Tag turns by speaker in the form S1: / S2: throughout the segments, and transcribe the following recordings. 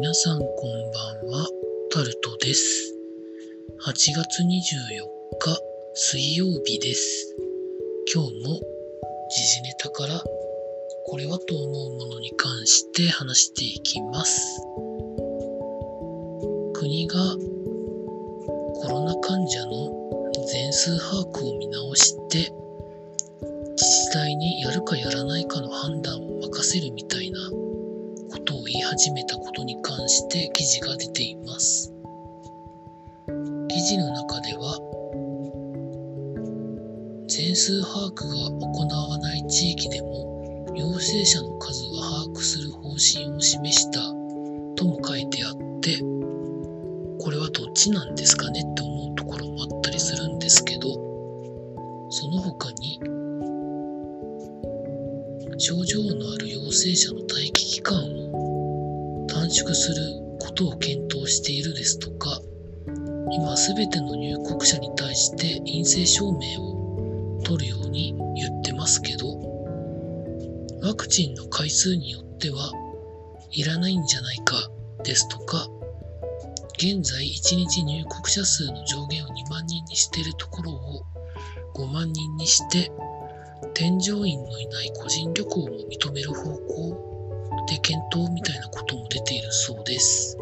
S1: 皆さんこんばんは、タルトです。8月24日水曜日です。今日も時事ネタからこれはと思うものに関して話していきます。国がコロナ患者の全数把握を見直して自治体にやるかやらないかの判断を任せるみたいな始めたことに関して記事が出ています。記事の中では、全数把握が行わない地域でも陽性者の数は把握する方針を示したとも書いてあって、これはどっちなんですかねって思うところもあったりするんですけど、その他に症状のある陽性者の待機期間を縮することを検討しているですとか、今すべての入国者に対して陰性証明を取るように言ってますけど、ワクチンの回数によってはいらないんじゃないかですとか、現在1日入国者数の上限を2万人にしているところを5万人にして添乗員のいない個人旅行も認める方向で検討みたいなことも出ているそうです。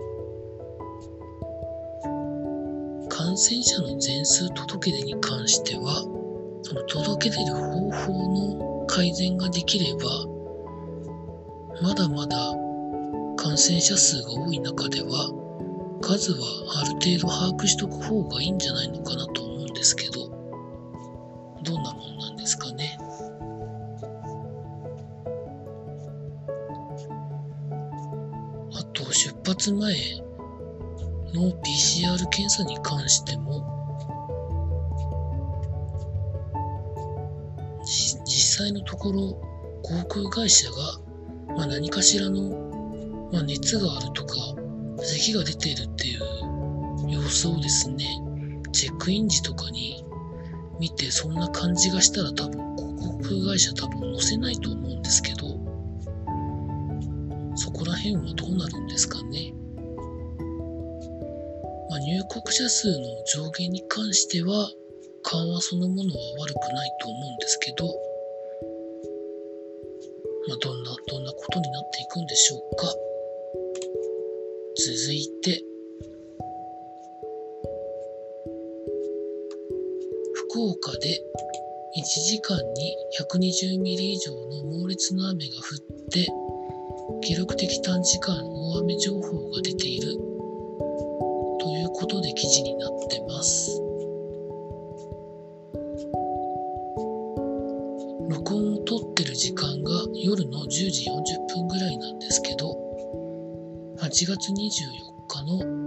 S1: 感染者の全数届出に関しては、その届け出る方法の改善ができれば、まだまだ感染者数が多い中では、数はある程度把握しとく方がいいんじゃないのかなと前の PCR 検査に関しても、実際のところ、航空会社が、まあ、何かしらの、まあ、熱があるとか、咳が出ているっていう様子をですね、チェックイン時とかに見て、そんな感じがしたら多分、航空会社多分載せないと思うんですけど、そこら辺はどうなるんですかね。まあ、入国者数の上限に関しては、緩和そのものは悪くないと思うんですけど、まあ、どんな、どんなことになっていくんでしょうか。続いて、福岡で1時間に120ミリ以上の猛烈な雨が降って、記録的短時間大雨情報が出ているということで記事になってます。録音を撮ってる時間が夜の10時40分ぐらいなんですけど、8月24日の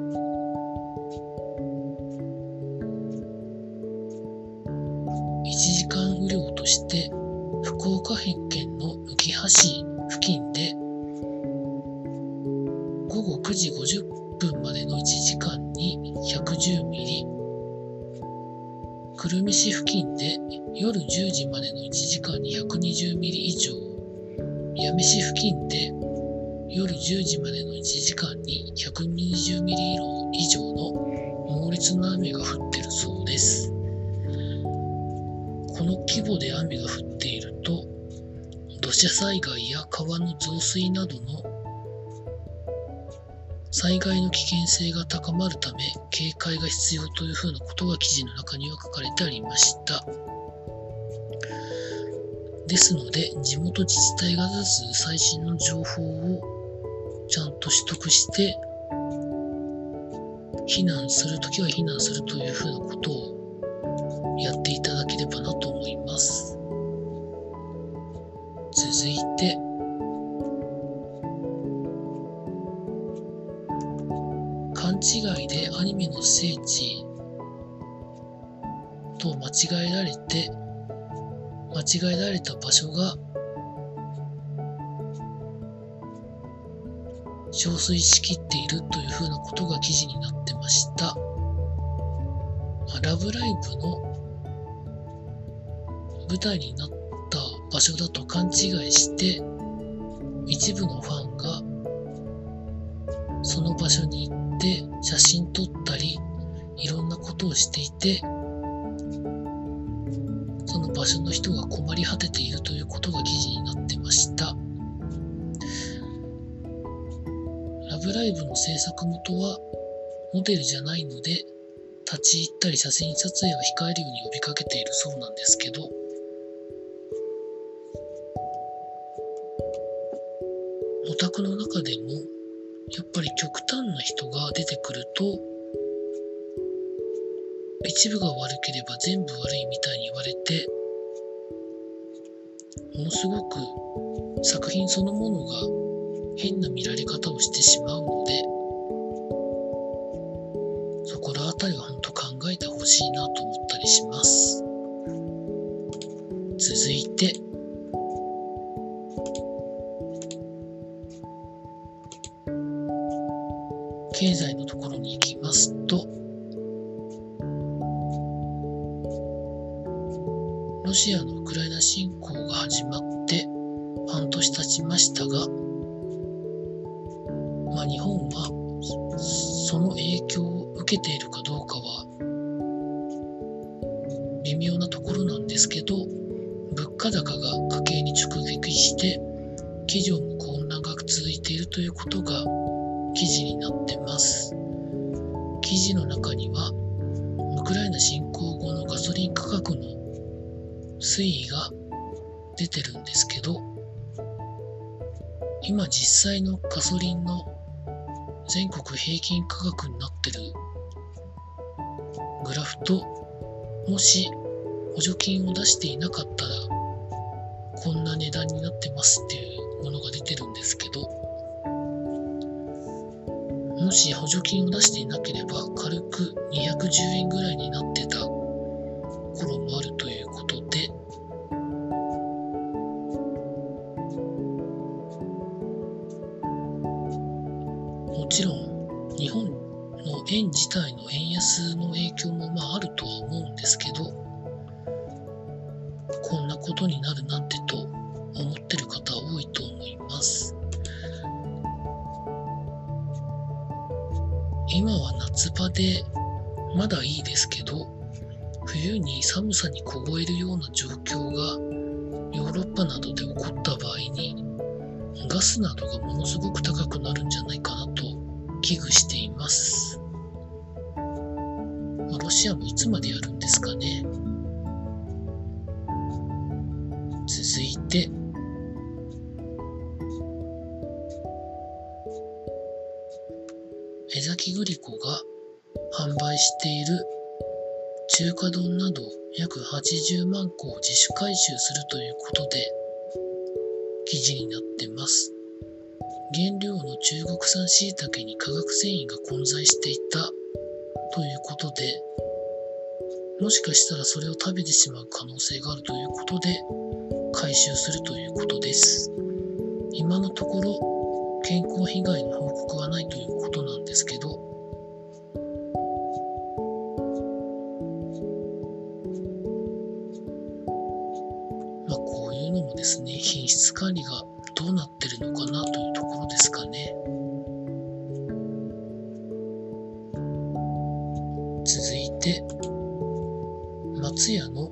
S1: 久留米市付近で夜10時までの1時間に120ミリ以上八女市付近で夜10時までの1時間に120ミリ以上の猛烈な雨が降ってるそうです。この規模で雨が降っていると、土砂災害や川の増水などの災害の危険性が高まるため警戒が必要というふうなことが記事の中には書かれてありました。ですので、地元自治体が出す最新の情報をちゃんと取得して、避難するときは避難するというふうなことをやっていただ勘違いでアニメの聖地と間違えられて、間違えられた場所が憔悴しきっているというふうなことが記事になってました。まあラブライブの舞台になった場所だと勘違いして、一部のファンがその場所に行って写真撮ったりいろんなことをしていてその場所の人が困り果てているということが記事になってました。ラブライブの制作元はモデルじゃないので立ち入ったり写真撮影は控えるように呼びかけているそうなんですけどオタクの中でも一部が悪ければ全部悪いみたいに言われてものすごく作品そのものが変な見られ方をしてしまうのでそこら辺りは本当考えてほしいなと思ったりします。ロシアのウクライナ侵攻が始まって半年経ちましたが、まあ、日本はその影響を受けているかどうかは微妙なところなんですけど、物価高が家計に直撃して、企業も混乱が続いているということが記事になってます。記事の中には、ウクライナ侵攻後のガソリン価格の推移が出てるんですけど、今実際のガソリンの全国平均価格になってるグラフと、もし補助金を出していなかったら、こんな値段になってますっていうものが出てるんですけど、もし補助金を出していなければ軽く210円ぐらいになっての影響もまああるとは思うんですけどこんなことになるなんてと思ってる方多いと思います。今は夏場でまだいいですけど、冬に寒さに凍えるような状況がヨーロッパなどで起こった場合に、ガスなどがものすごく高くなるんじゃないかなと危惧しています。シアもいつまでやるんですかね。続いて、江崎グリコが販売している中華丼など約80万個を自主回収するということで記事になってます。原料の中国産椎茸に化学繊維が混在していたということでもしかしたらそれを食べてしまう可能性があるということで回収するということです。今のところ健康被害の報告はないということなんですけど、まあこういうのもですね、品質管理がどうなってるのかなというところですかね。続いて、松屋の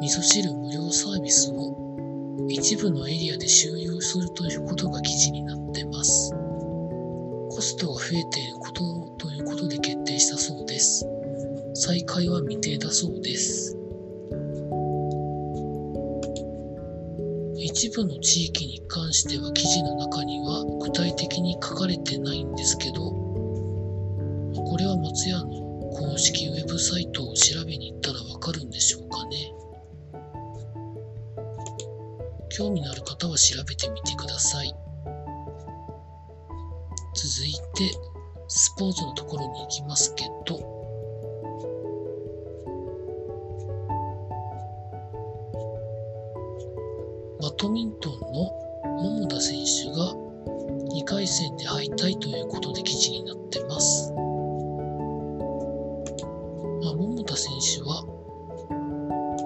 S1: 味噌汁無料サービスを一部のエリアで収容するということが記事になってます。コストが増えていることということで決定したそうです。再開は未定だそうです。一部の地域に関しては記事の中には具体的に書かれてないんですけど、これは松屋の公式ウェブサイトを調べに行ったらわかるんでしょうかね。興味のある方は調べてみてください。続いて、スポーツのところに行きますけど、バドミントンの桃田選手が2回戦で敗退ということで記事になってます。田選手は、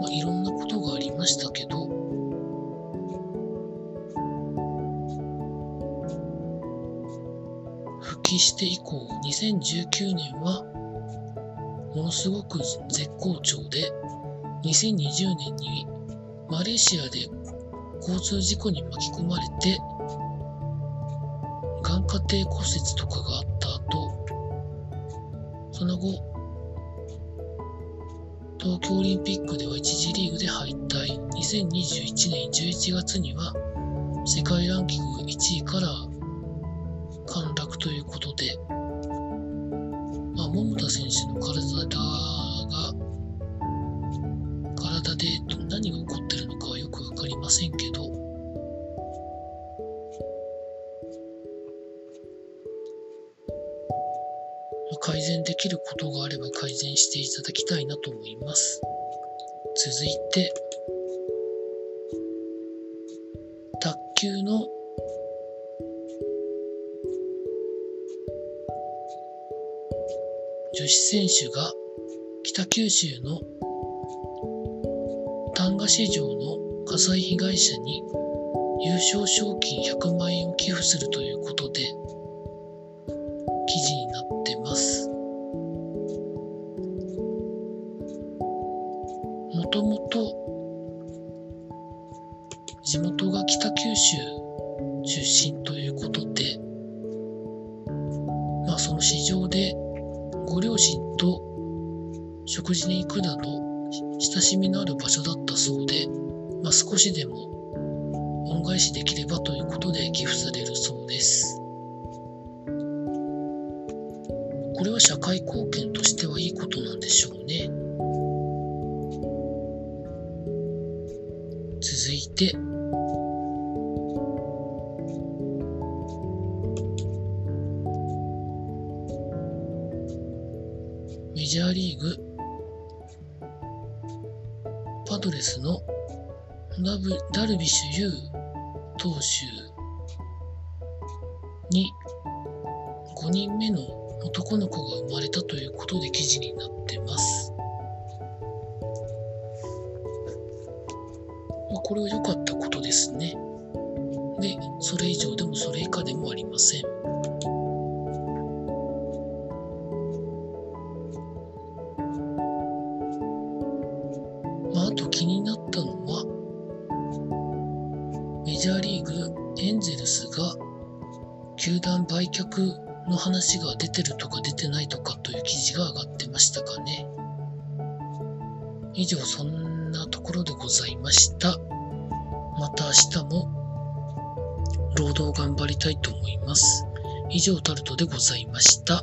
S1: まあ、いろんなことがありましたけど、復帰して以降、2019年はものすごく絶好調で、2020年にマレーシアで交通事故に巻き込まれて、眼下底骨折とかがあった後、その後、東京オリンピックでは1次リーグで敗退。2021年11月には世界ランキング1位から陥落ということで、改善できることがあれば改善していただきたいなと思います。続いて、卓球の女子選手が北九州の旦過市場の火災被害者に優勝賞金100万円を寄付するということで両親と食事に行くなど親しみのある場所だったそうで、まあ、少しでも恩返しできればということで寄付されるそうです。これは社会貢献としてはいいことなんでしょうね。ジャーリーグパドレスのダブダルビッシュ有投手に5人目の男の子が生まれたということで記事になってます。これは良かったことですね。で、それ以上でもそれ以下でもありません。出てるとか出てないとかという記事が上がってましたかね。以上そんなところでございました。また明日も労働頑張りたいと思います。以上タルトでございました。